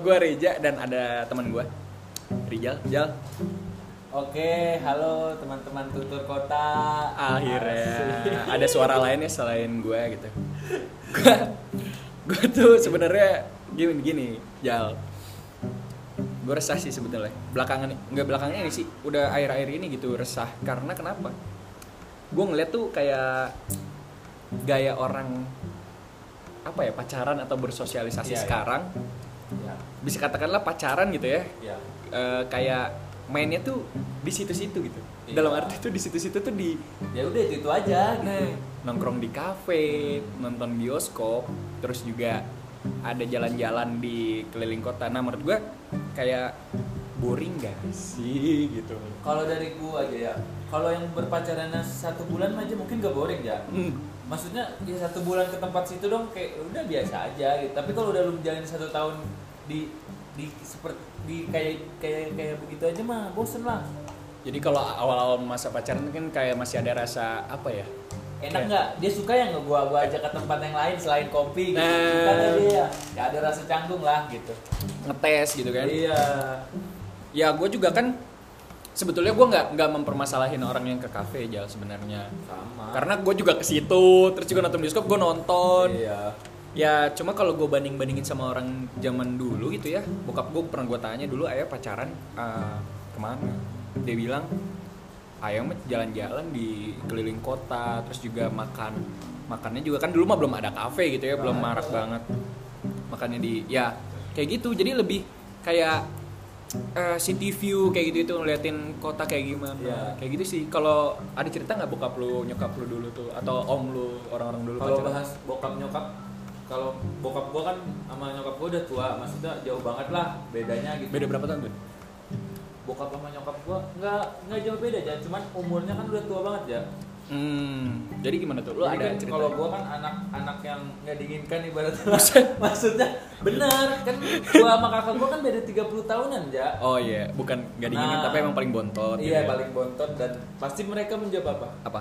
gua Reja dan ada teman gua. Rijal, Jal. Oke, halo teman-teman tutur kota. Akhirnya ada suara lainnya selain gua gitu. Gua tuh sebenarnya gini gini, Jal. Gue resah sih sebetulnya. Belakangan nggak belakangan ini sih, udah akhir-akhir ini gitu resah. Karena kenapa? Gue ngeliat tuh kayak gaya orang apa ya pacaran atau bersosialisasi Iya, iya. sekarang Ya, bisa katakanlah pacaran gitu ya ya. Eh, kayak mainnya tuh di situ-situ gitu Iya. dalam arti tuh di situ-situ tuh di Ya udah itu, itu aja gitu. nah, nongkrong di kafe nonton bioskop terus juga ada jalan-jalan di keliling kota nah menurut gua kayak boring gak sih gitu Kalau dari gua aja ya, kalau yang berpacarannya satu bulan aja mungkin gak boring ya. Hmm, Maksudnya ya satu bulan ke tempat situ dong kayak udah biasa aja gitu. Tapi kalau udah lu jalanin satu tahun di di seperti di kayak kayak kayak begitu aja mah bosen lah. jadi kalau awal-awal masa pacaran kan kayak masih ada rasa apa ya Enak nggak? Dia suka ya nggak gua gua ajak ke tempat yang lain selain kopi gitu. Nah. Suka dia? Ya ada rasa canggung lah gitu. ngetes gitu kan Iya. ya gue juga kan sebetulnya gue nggak nggak mempermasalahin orang yang ke kafe aja sebenarnya. Sama. karena gue juga ke situ terus juga nonton bioskop gue nonton. Iya. ya cuma kalau gue banding bandingin sama orang zaman dulu gitu ya bokap gue pernah gue tanya dulu ayah pacaran eh, ke mana? Dia bilang ayah mah jalan-jalan di keliling kota terus juga makan makannya juga kan dulu mah belum ada kafe gitu ya belum marak banget. Makannya di ya kayak gitu. Jadi lebih kayak eh, city view kayak gitu itu ngeliatin kota kayak gimana Iya. kayak gitu sih kalau ada cerita nggak bokap lu nyokap lu dulu tuh atau om lu orang-orang dulu Kalau bahas bokap nyokap, kalau bokap gua kan sama nyokap gua udah tua, maksudnya jauh banget lah bedanya gitu. beda berapa tahun tuh Bokap sama nyokap gua nggak nggak jauh beda aja, cuman umurnya kan udah tua banget ya. Hmm, jadi gimana tuh? Lu Jadi ada kan cerita? kalau gua kan anak-anak yang nggak diinginkan ibaratnya. Maksudnya benar kan gua sama kakak gua kan beda 30 tahunan ya. Oh iya, bukan nggak diinginin Nah, tapi emang paling bontot. gitu Iya ya. paling bontot dan pasti mereka menjawab apa? Apa?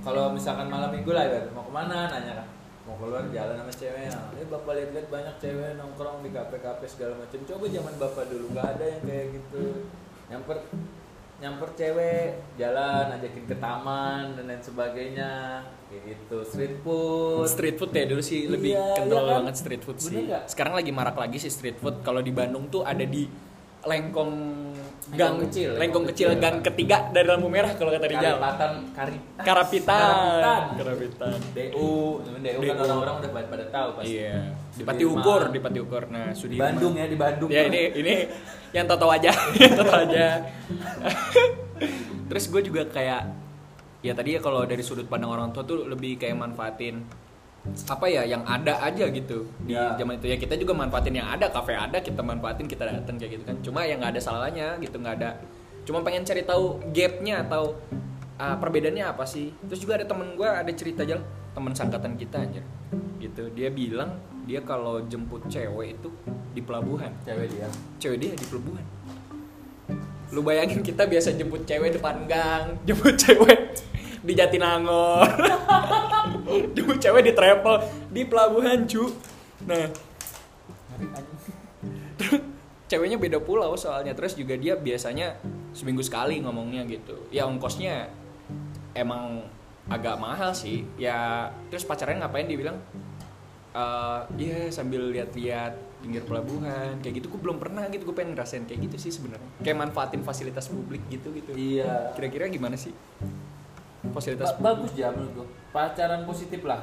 kalau misalkan malam minggu lah ya mau ke mana nanya kan mau keluar jalan sama cewek nah, eh bapak lihat-lihat banyak cewek nongkrong di kafe-kafe segala macam coba zaman bapak dulu nggak ada yang kayak gitu nyamper nyamper cewek jalan ajakin ke taman dan lain sebagainya gitu street food Street food ya dulu sih lebih Iya, kental iya kan? banget street food Bener sih. nggak? Sekarang lagi marak lagi sih street food. Kalau di Bandung tuh ada di Lengkong gang kecil, Lengkong kecil kecil. gang ketiga dari lampu merah kalau kata Rijal. Karipatan kari Karapitan. Karapitan. Karapitan. DU DU kan orang-orang udah pada, tahu pasti Iya. Di. Pati Ukur, di Pati Ukur. Nah, di Sudirman. Bandung ya di Bandung ya ini ini yang tahu aja tahu aja terus gue juga kayak ya tadi ya kalau dari sudut pandang orang tua tuh lebih kayak manfaatin apa ya yang ada aja gitu. Di Ya. zaman itu. Ya kita juga manfaatin yang ada kafe ada kita manfaatin kita datang kayak gitu kan. Cuma yang nggak ada salahnya gitu nggak ada. Cuma pengen cari tahu gapnya atau uh, perbedaannya apa sih? Terus juga ada temen gue ada cerita aja teman sangkatan kita aja gitu. Dia bilang dia kalau jemput cewek itu di pelabuhan. Cewek dia. Cewek dia di pelabuhan. Lu bayangin kita biasa jemput cewek depan gang jemput cewek di Jatinangor jemput cewek di travel di pelabuhan cu nah. Terus ceweknya beda pulau soalnya. Terus juga dia biasanya seminggu sekali ngomongnya gitu. Ya ongkosnya emang agak mahal sih. Ya terus pacarnya ngapain? Dia bilang eh iya sambil lihat-lihat pinggir pelabuhan. Kayak gitu. Gue belum pernah gitu. Gue pengen ngerasain kayak gitu sih sebenarnya. Kayak manfaatin fasilitas publik gitu gitu iya. Kira-kira gimana sih fasilitas Ba- bagus ya menurut gua. Pacaran positif lah.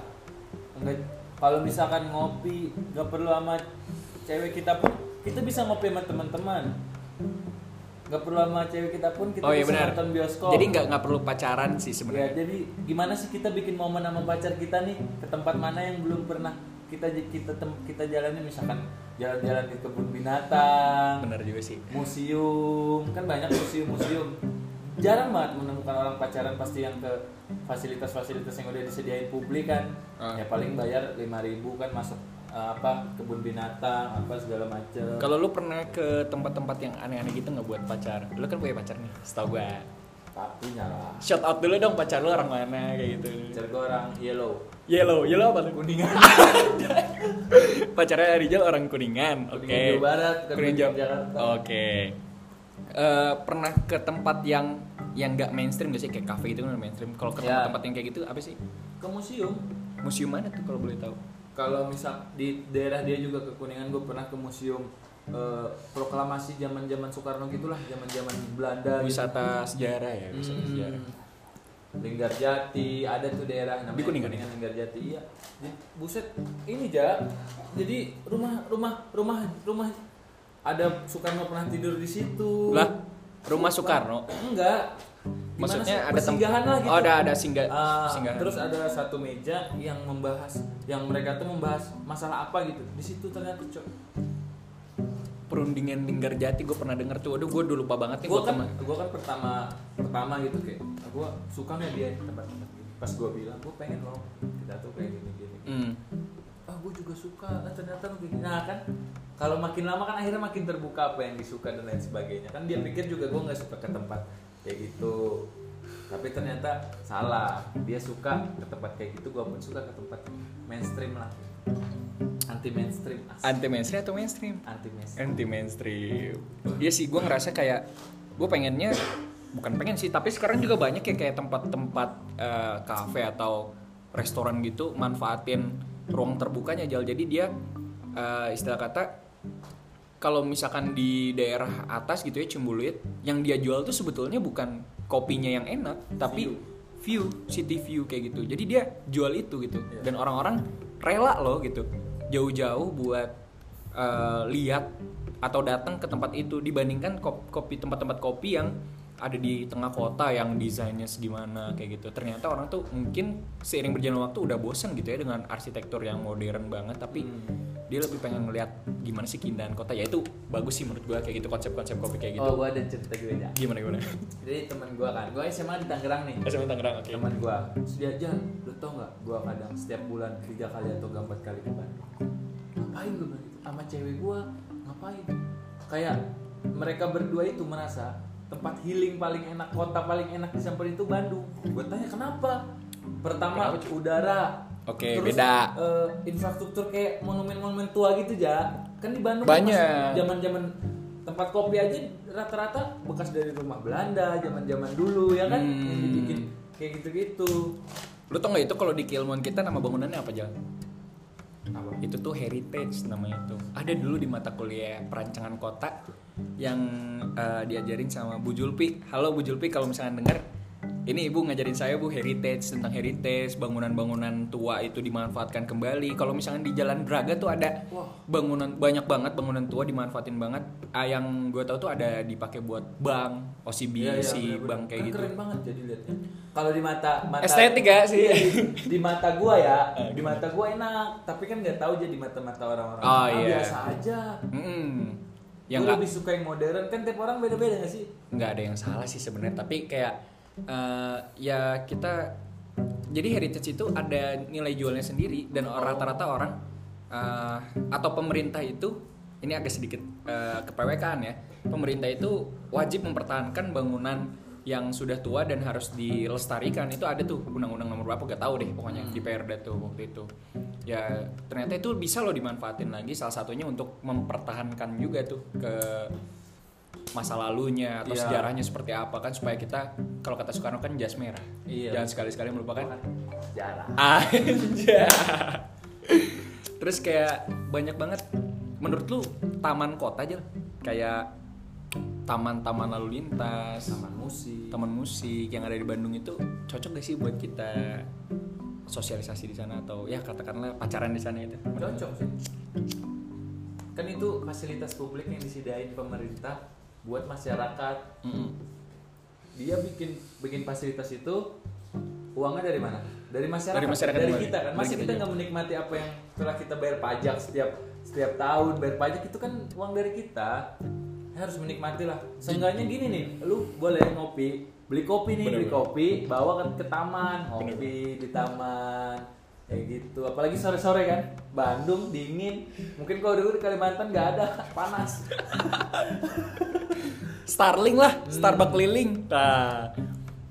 Enggak kalau misalkan ngopi nggak perlu sama cewek kita pun kita bisa ngopi sama teman-teman. Nggak perlu sama cewek kita pun kita oh iya bisa benar. nonton bioskop. Jadi nggak nggak perlu pacaran sih ya sebenarnya. jadi gimana sih kita bikin momen sama pacar kita nih? Ke tempat mana yang belum pernah kita kita tem- kita jalani? Misalkan jalan-jalan di kebun binatang benar juga sih. museum. Kan banyak museum-museum jarang banget menemukan orang pacaran pasti yang ke fasilitas-fasilitas yang udah disediain publik kan. Ah. ya paling bayar 5000 kan masuk eh, apa kebun binatang apa segala macem. Kalau lu pernah ke tempat-tempat yang aneh-aneh gitu nggak buat pacar? Lu kan punya pacar nih setahu gue pastinya lah. Shout out dulu dong pacar lu orang mana kayak gitu. Pacar gue orang yellow. Yellow yellow apa tuh? Kuningan. Pacarnya Rijal orang kuningan oke Kuningan Jawa Barat, kuningan Jawa Kuningan Jakarta. Eh, pernah ke tempat yang yang nggak mainstream gak sih kayak cafe gitu kan mainstream kalau ke Ya. tempat-tempat yang kayak gitu apa sih ke museum museum mana tuh kalau boleh tahu kalau misal di daerah dia juga ke kuningan gue pernah ke museum eh, proklamasi zaman zaman Soekarno gitulah zaman zaman Belanda gitu. wisata sejarah ya wisata Hmm. sejarah Linggarjati ada tuh daerah namanya Di Kuningan? Linggarjati iya buset ini ja jadi rumah rumah rumah rumah ada Soekarno pernah tidur di situ? Lah rumah Soekarno. Enggak. Maksudnya ada Persinggahan lah gitu. Oh ada ada singgah Ah, singgahan terus ada satu meja yang membahas yang mereka tuh membahas masalah apa gitu. Di situ ternyata cok. Perundingan Linggarjati gue pernah denger tuh. Aduh gue dulu lupa banget nih gue gue kan gue kan pertama pertama gitu kayak gue suka nggak dia? Tempat-tempat gini. Pas gue bilang gue pengen loh kita tuh kayak gini gini hmm. Ah gue juga suka. Nah, ternyata gini. Nah kan kalau makin lama kan akhirnya makin terbuka apa yang disuka dan lain sebagainya. Kan dia pikir juga gue nggak suka ke tempat kayak gitu. Tapi ternyata salah. Dia suka ke tempat kayak gitu gue pun suka ke tempat mainstream lah. Anti mainstream anti mainstream atau mainstream? Anti mainstream anti mainstream iya sih gue ngerasa kayak gue pengennya bukan pengen sih tapi sekarang juga banyak ya kayak tempat-tempat kafe atau restoran gitu manfaatin ruang terbukanya jal. Jadi dia eh, istilah kata kalau misalkan di daerah atas gitu ya Cimbuluit yang dia jual tuh sebetulnya bukan kopinya yang enak tapi view city view kayak gitu. Jadi dia jual itu gitu. Iya. dan orang-orang rela loh gitu jauh-jauh buat eh, lihat atau datang ke tempat itu dibandingkan kop- kopi tempat-tempat kopi yang ada di tengah kota yang desainnya segimana kayak gitu. Ternyata orang tuh mungkin seiring berjalan waktu udah bosan gitu ya dengan arsitektur yang modern banget tapi Hmm. dia lebih pengen ngeliat gimana sih keindahan kota. Ya itu bagus sih menurut gua kayak gitu konsep-konsep kopi kayak gitu. Oh gue ada cerita gue aja gimana gimana? Jadi teman gue kan gue SMA di Tangerang nih. SMA Tangerang oke. Teman gue dia aja lu tau nggak gue kadang setiap bulan tiga kali atau empat kali ke Bandung ngapain? gue bilang gitu. Sama cewek gue ngapain? Kayak mereka berdua itu merasa tempat healing paling enak kota paling enak di Sampel itu Bandung. Gue tanya kenapa? Pertama Kenapa, udara. Oke, Terus, beda. eh, infrastruktur kayak monumen-monumen tua gitu ja. Kan di Bandung Banyak. zaman-zaman tempat kopi aja rata-rata bekas dari rumah Belanda zaman-zaman dulu ya kan? Hmm. yang dibikin kayak gitu-gitu. Lu tau nggak itu kalau di keilmuan kita nama bangunannya apa jalan apa? Itu tuh heritage namanya tuh. Ada dulu di mata kuliah perancangan kota yang eh, diajarin sama Bu Julpi. Halo Bu Julpi kalau misalnya denger ini ibu ngajarin saya bu heritage tentang heritage bangunan-bangunan tua itu dimanfaatkan kembali. Kalau misalnya di Jalan Braga tuh ada bangunan banyak banget bangunan tua dimanfaatin banget. Ah, yang gue tahu tuh ada dipakai buat bank OCBC iya, bener-bener. bank kayak Kan gitu. keren banget jadi liatnya kalau di mata mata Estetik ya sih. Iya, di, di mata gua ya di mata gua enak. Tapi kan nggak tahu jadi mata-mata orang-orang Oh, Ah, iya. biasa aja. Mm-mm. yang yang nggak lebih suka yang modern. Kan tiap orang beda-beda gak sih? Nggak ada yang salah sih sebenarnya. Tapi kayak eh, ya kita jadi heritage itu ada nilai jualnya sendiri. Dan Oh. rata-rata orang eh, atau pemerintah itu ini agak sedikit eh, kepewekan ya. Pemerintah itu wajib mempertahankan bangunan yang sudah tua dan harus dilestarikan itu ada tuh undang-undang nomor berapa gak tahu deh pokoknya di PRD tuh waktu itu. Ya ternyata itu bisa loh dimanfaatin lagi salah satunya untuk mempertahankan juga tuh ke masa lalunya atau Iya. sejarahnya seperti apa kan supaya kita kalau kata Soekarno kan jas merah. Iya. jangan sekali-sekali melupakan. Aja terus kayak banyak banget menurut lu taman kota aja kayak taman-taman lalu lintas taman musik. taman musik yang ada di Bandung itu cocok gak sih buat kita sosialisasi di sana atau ya katakanlah pacaran di sana itu cocok sih. Kan itu fasilitas publik yang disediain pemerintah buat masyarakat. Mm-mm. dia bikin bikin fasilitas itu uangnya dari mana? Dari masyarakat. Dari masyarakat dari kita kan. Masa kita nggak menikmati apa yang telah kita bayar pajak setiap setiap tahun. Bayar pajak itu kan uang dari kita harus menikmati lah seenggaknya gini nih lu boleh ngopi beli kopi nih beli kopi bawa ke, ke taman ngopi di taman kayak gitu. Apalagi sore-sore kan Bandung dingin. Mungkin kalau dulu di Kalimantan nggak ada panas. Starling lah, Starbucks keliling. Nah,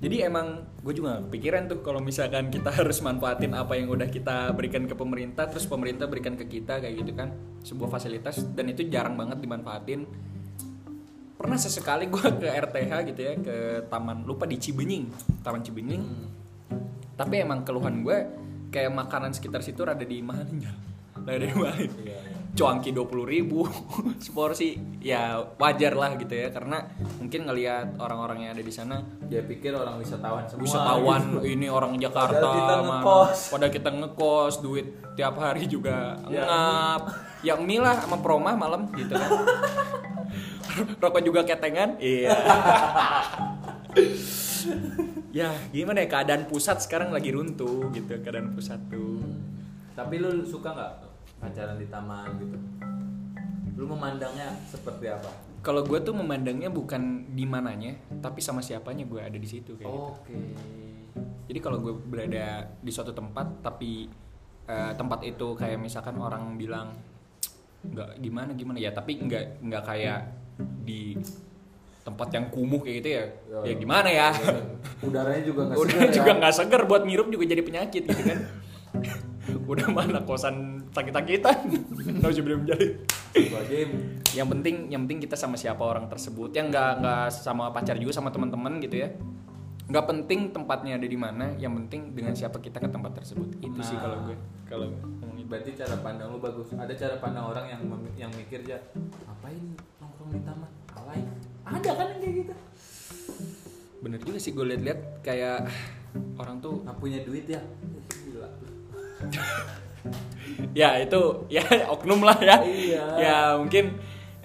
jadi emang gue juga gak kepikiran tuh kalau misalkan kita harus manfaatin apa yang udah kita berikan ke pemerintah terus pemerintah berikan ke kita kayak gitu kan. Sebuah fasilitas dan itu jarang banget dimanfaatin pernah sesekali gue ke RTH gitu ya ke taman lupa di Cibenying taman Cibenying. Tapi emang keluhan gue kayak makanan sekitar situ rada di mahalnya. Rada di mahal Iya, iya. Cuanki dua puluh ribu seporsi ya wajar lah gitu ya karena mungkin ngelihat orang-orang yang ada di sana dia pikir orang wisatawan semua wisatawan gitu. ini orang Jakarta Padahal kita mana. ngekos. pada kita ngekos duit tiap hari juga Ya. ngap ya mie lah sama promah malam gitu kan rokok juga ketengan iya ya gimana ya keadaan pusat sekarang lagi runtuh gitu keadaan pusat tuh tapi lu suka nggak pacaran di taman gitu. Lu memandangnya seperti apa? Kalau gue tuh memandangnya bukan di mananya tapi sama siapanya gue ada di situ kayak gitu. oke. Jadi kalau gue berada di suatu tempat tapi eh, tempat itu kayak misalkan orang bilang nggak gimana gimana? Ya tapi nggak nggak kayak di tempat yang kumuh kayak gitu ya. Ya gimana ya? udaranya juga nggak segar juga ya. nggak seger buat ngirup juga jadi penyakit gitu kan. Udah mana kosan sakit-sakitan. Nggak usah belum jadi Gua game. Yang penting yang penting kita sama siapa orang tersebut. Yang nggak nggak sama pacar juga sama teman-teman gitu ya. Nggak penting tempatnya ada di mana yang penting dengan siapa kita ke tempat tersebut. Itu sih Nah. kalau gue. kalau ngomongin berarti cara pandang lu bagus. Ada cara pandang orang yang yang mikir ya ngapain nongkrong di taman? Alay. Ada kan yang kayak gitu? Bener juga sih gue liat-liat kayak orang tuh nggak punya duit ya? Gila ya itu ya oknum lah ya. Iya. ya mungkin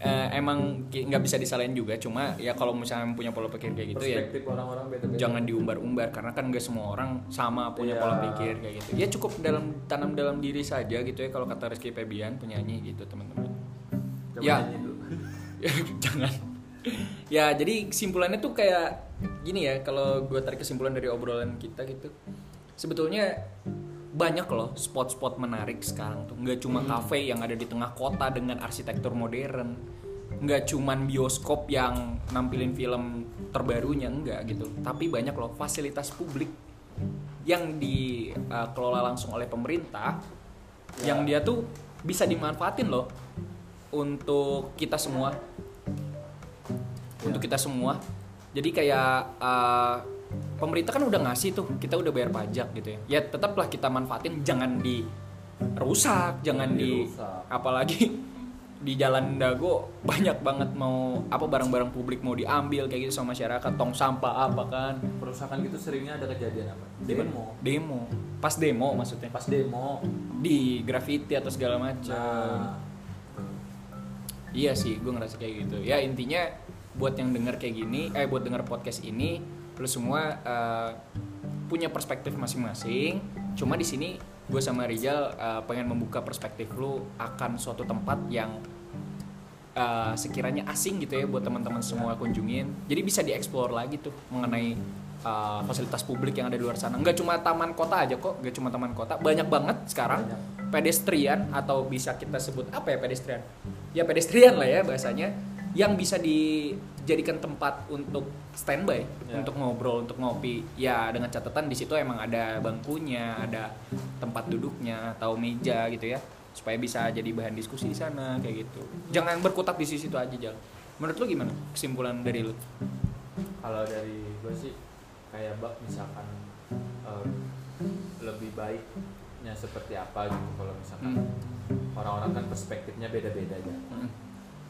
eh, emang nggak bisa disalahin juga. Cuma ya kalau misalnya punya pola pikir kayak gitu ya orang-orang beda-beda. jangan diumbar-umbar. Karena kan gak semua orang sama punya Iya. pola pikir kayak gitu. Ya cukup dalam tanam dalam diri saja gitu ya kalau kata Rizky Febian penyanyi gitu teman-teman. Ya. jangan. Ya jadi kesimpulannya tuh kayak gini ya kalau gue tarik kesimpulan dari obrolan kita gitu. Sebetulnya banyak loh spot-spot menarik sekarang tuh. Nggak cuma kafe yang ada di tengah kota dengan arsitektur modern. Nggak cuman bioskop yang nampilin film terbarunya enggak gitu. Tapi banyak loh fasilitas publik yang dikelola langsung oleh pemerintah Ya. yang dia tuh bisa dimanfaatin loh untuk kita semua. Untuk kita semua. Jadi kayak uh, pemerintah kan udah ngasih tuh kita udah bayar pajak gitu ya. Ya tetaplah kita manfaatin jangan dirusak jangan di apalagi di jalan Dago banyak banget mau apa barang-barang publik mau diambil kayak gitu sama masyarakat. Tong sampah apa kan. Perusakan gitu seringnya ada kejadian apa? Demo. demo. Pas demo maksudnya. Pas demo. Di graffiti atau segala macam. Nah. Iya sih, gue ngerasa kayak gitu. Ya intinya buat yang denger kayak gini, eh buat denger podcast ini, lu semua eh, punya perspektif masing-masing. Cuma di sini gue sama Rizal eh, pengen membuka perspektif lu akan suatu tempat yang eh, sekiranya asing gitu ya buat teman-teman semua kunjungin. Jadi bisa dieksplor lagi tuh mengenai eh, fasilitas publik yang ada di luar sana. Nggak cuma taman kota aja kok, nggak cuma taman kota, banyak banget sekarang Banyak. pedestrian atau bisa kita sebut apa ya pedestrian? Ya pedestrian lah ya bahasanya yang bisa dijadikan tempat untuk standby, Ya. untuk ngobrol, untuk ngopi. Ya dengan catatan di situ emang ada bangkunya, ada tempat duduknya atau meja gitu ya, supaya bisa jadi bahan diskusi di sana kayak gitu. Jangan berkutat di situ aja Jal. Menurut lu gimana kesimpulan dari lu? kalau dari gue sih kayak bak misalkan eh, lebih baiknya seperti apa gitu kalau misalkan Hmm. orang-orang kan perspektifnya beda-beda aja Hmm.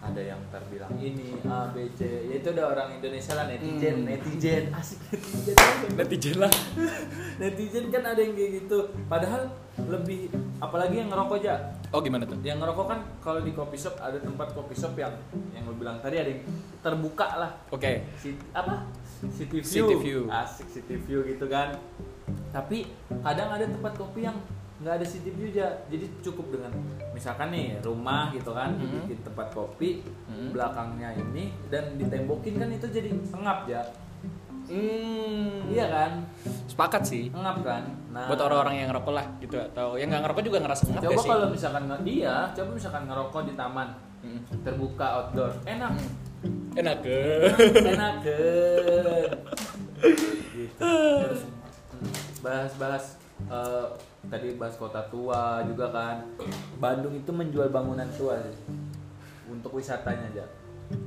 Ada yang terbilang ini A B C ya itu udah orang Indonesia lah netizen Hmm. netizen asik netizen Netizen lah. netizen kan ada yang kayak gitu padahal lebih apalagi yang ngerokok aja Oh gimana tuh? yang ngerokok kan kalau di coffee shop ada tempat coffee shop yang yang lo bilang tadi ada yang terbuka lah Oke. si apa city view. City view. asik city view gitu kan tapi kadang ada tempat kopi yang nggak ada city view aja jadi cukup dengan misalkan nih rumah gitu kan Mhm. dibikin tempat kopi Mhm. belakangnya ini dan ditembokin kan itu jadi pengap ya Hmm. iya kan Sepakat sih. pengap kan nah buat orang-orang yang ngerokok lah gitu atau yang nggak ngerokok juga ngerasa ngap coba sih kalau misalkan iya coba misalkan ngerokok di taman Mm. terbuka outdoor enak enak ke enak kan gitu. Terus bahas-bahas eh, tadi bahas kota tua juga kan. Bandung itu menjual bangunan tua sih. Untuk wisatanya aja.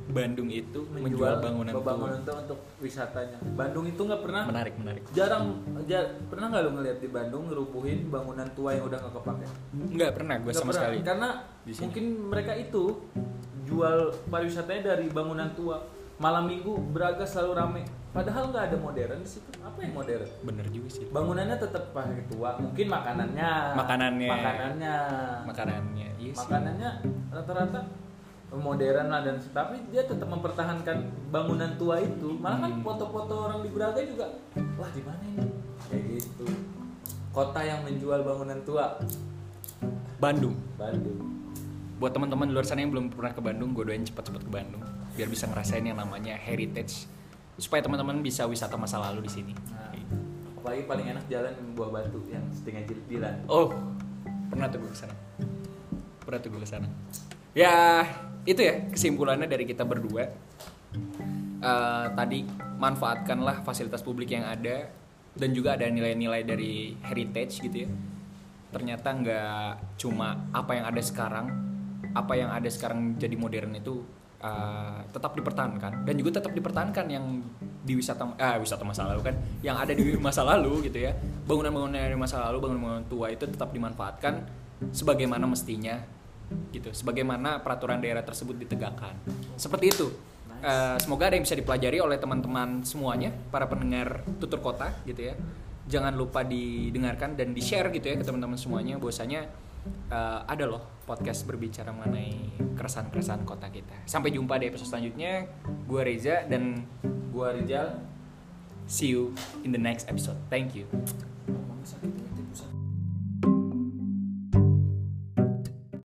Bandung itu menjual bangunan, bangunan tua. tua untuk wisatanya. Bandung itu nggak pernah Menarik, menarik. jarang ja- pernah nggak lu ngeliat di Bandung ngerubuhin bangunan tua yang udah nggak kepake? Nggak pernah gue sama pernah. sekali. Karena mungkin mereka itu jual pariwisatanya dari bangunan tua. Malam minggu Braga selalu rame. Padahal nggak ada modern di situ. Apa yang modern? Bener juga sih. Bangunannya tetap pakai tua. Mungkin makanannya. Makanannya. Makanannya. Makanannya, iya sih. Makanannya rata-rata modern lah dan tapi dia tetap mempertahankan bangunan tua itu. Malah kan Hmm. foto-foto orang di Braga juga, wah di mana ini? Kayak gitu. Kota yang menjual bangunan tua, Bandung. Bandung. Buat teman-teman luar sana yang belum pernah ke Bandung, gue doain cepet-cepet ke Bandung biar bisa ngerasain yang namanya heritage supaya teman-teman bisa wisata masa lalu di sini. Nah, apalagi paling enak jalan buah batu yang setengah jilid Oh, pernah tuh gue ke sana. Pernah tuh gue ke sana. Ya, itu ya kesimpulannya dari kita berdua. Eh, tadi manfaatkanlah fasilitas publik yang ada dan juga ada nilai-nilai dari heritage gitu ya. Ternyata nggak cuma apa yang ada sekarang, apa yang ada sekarang jadi modern itu eh, tetap dipertahankan. Dan juga tetap dipertahankan yang di wisata eh wisata masa lalu kan yang ada di masa lalu gitu ya. Bangunan-bangunan dari masa lalu bangunan-bangunan tua itu tetap dimanfaatkan sebagaimana mestinya gitu sebagaimana peraturan daerah tersebut ditegakkan. Seperti itu. Eh, semoga ada yang bisa dipelajari oleh teman-teman semuanya para pendengar tutur kota gitu ya. Jangan lupa didengarkan dan di share gitu ya ke teman-teman semuanya. Bahwasanya eh, ada loh podcast berbicara mengenai keresahan-keresahan kota kita sampai jumpa di episode selanjutnya gue Reza dan Gua Rizal. see you in the next episode thank you.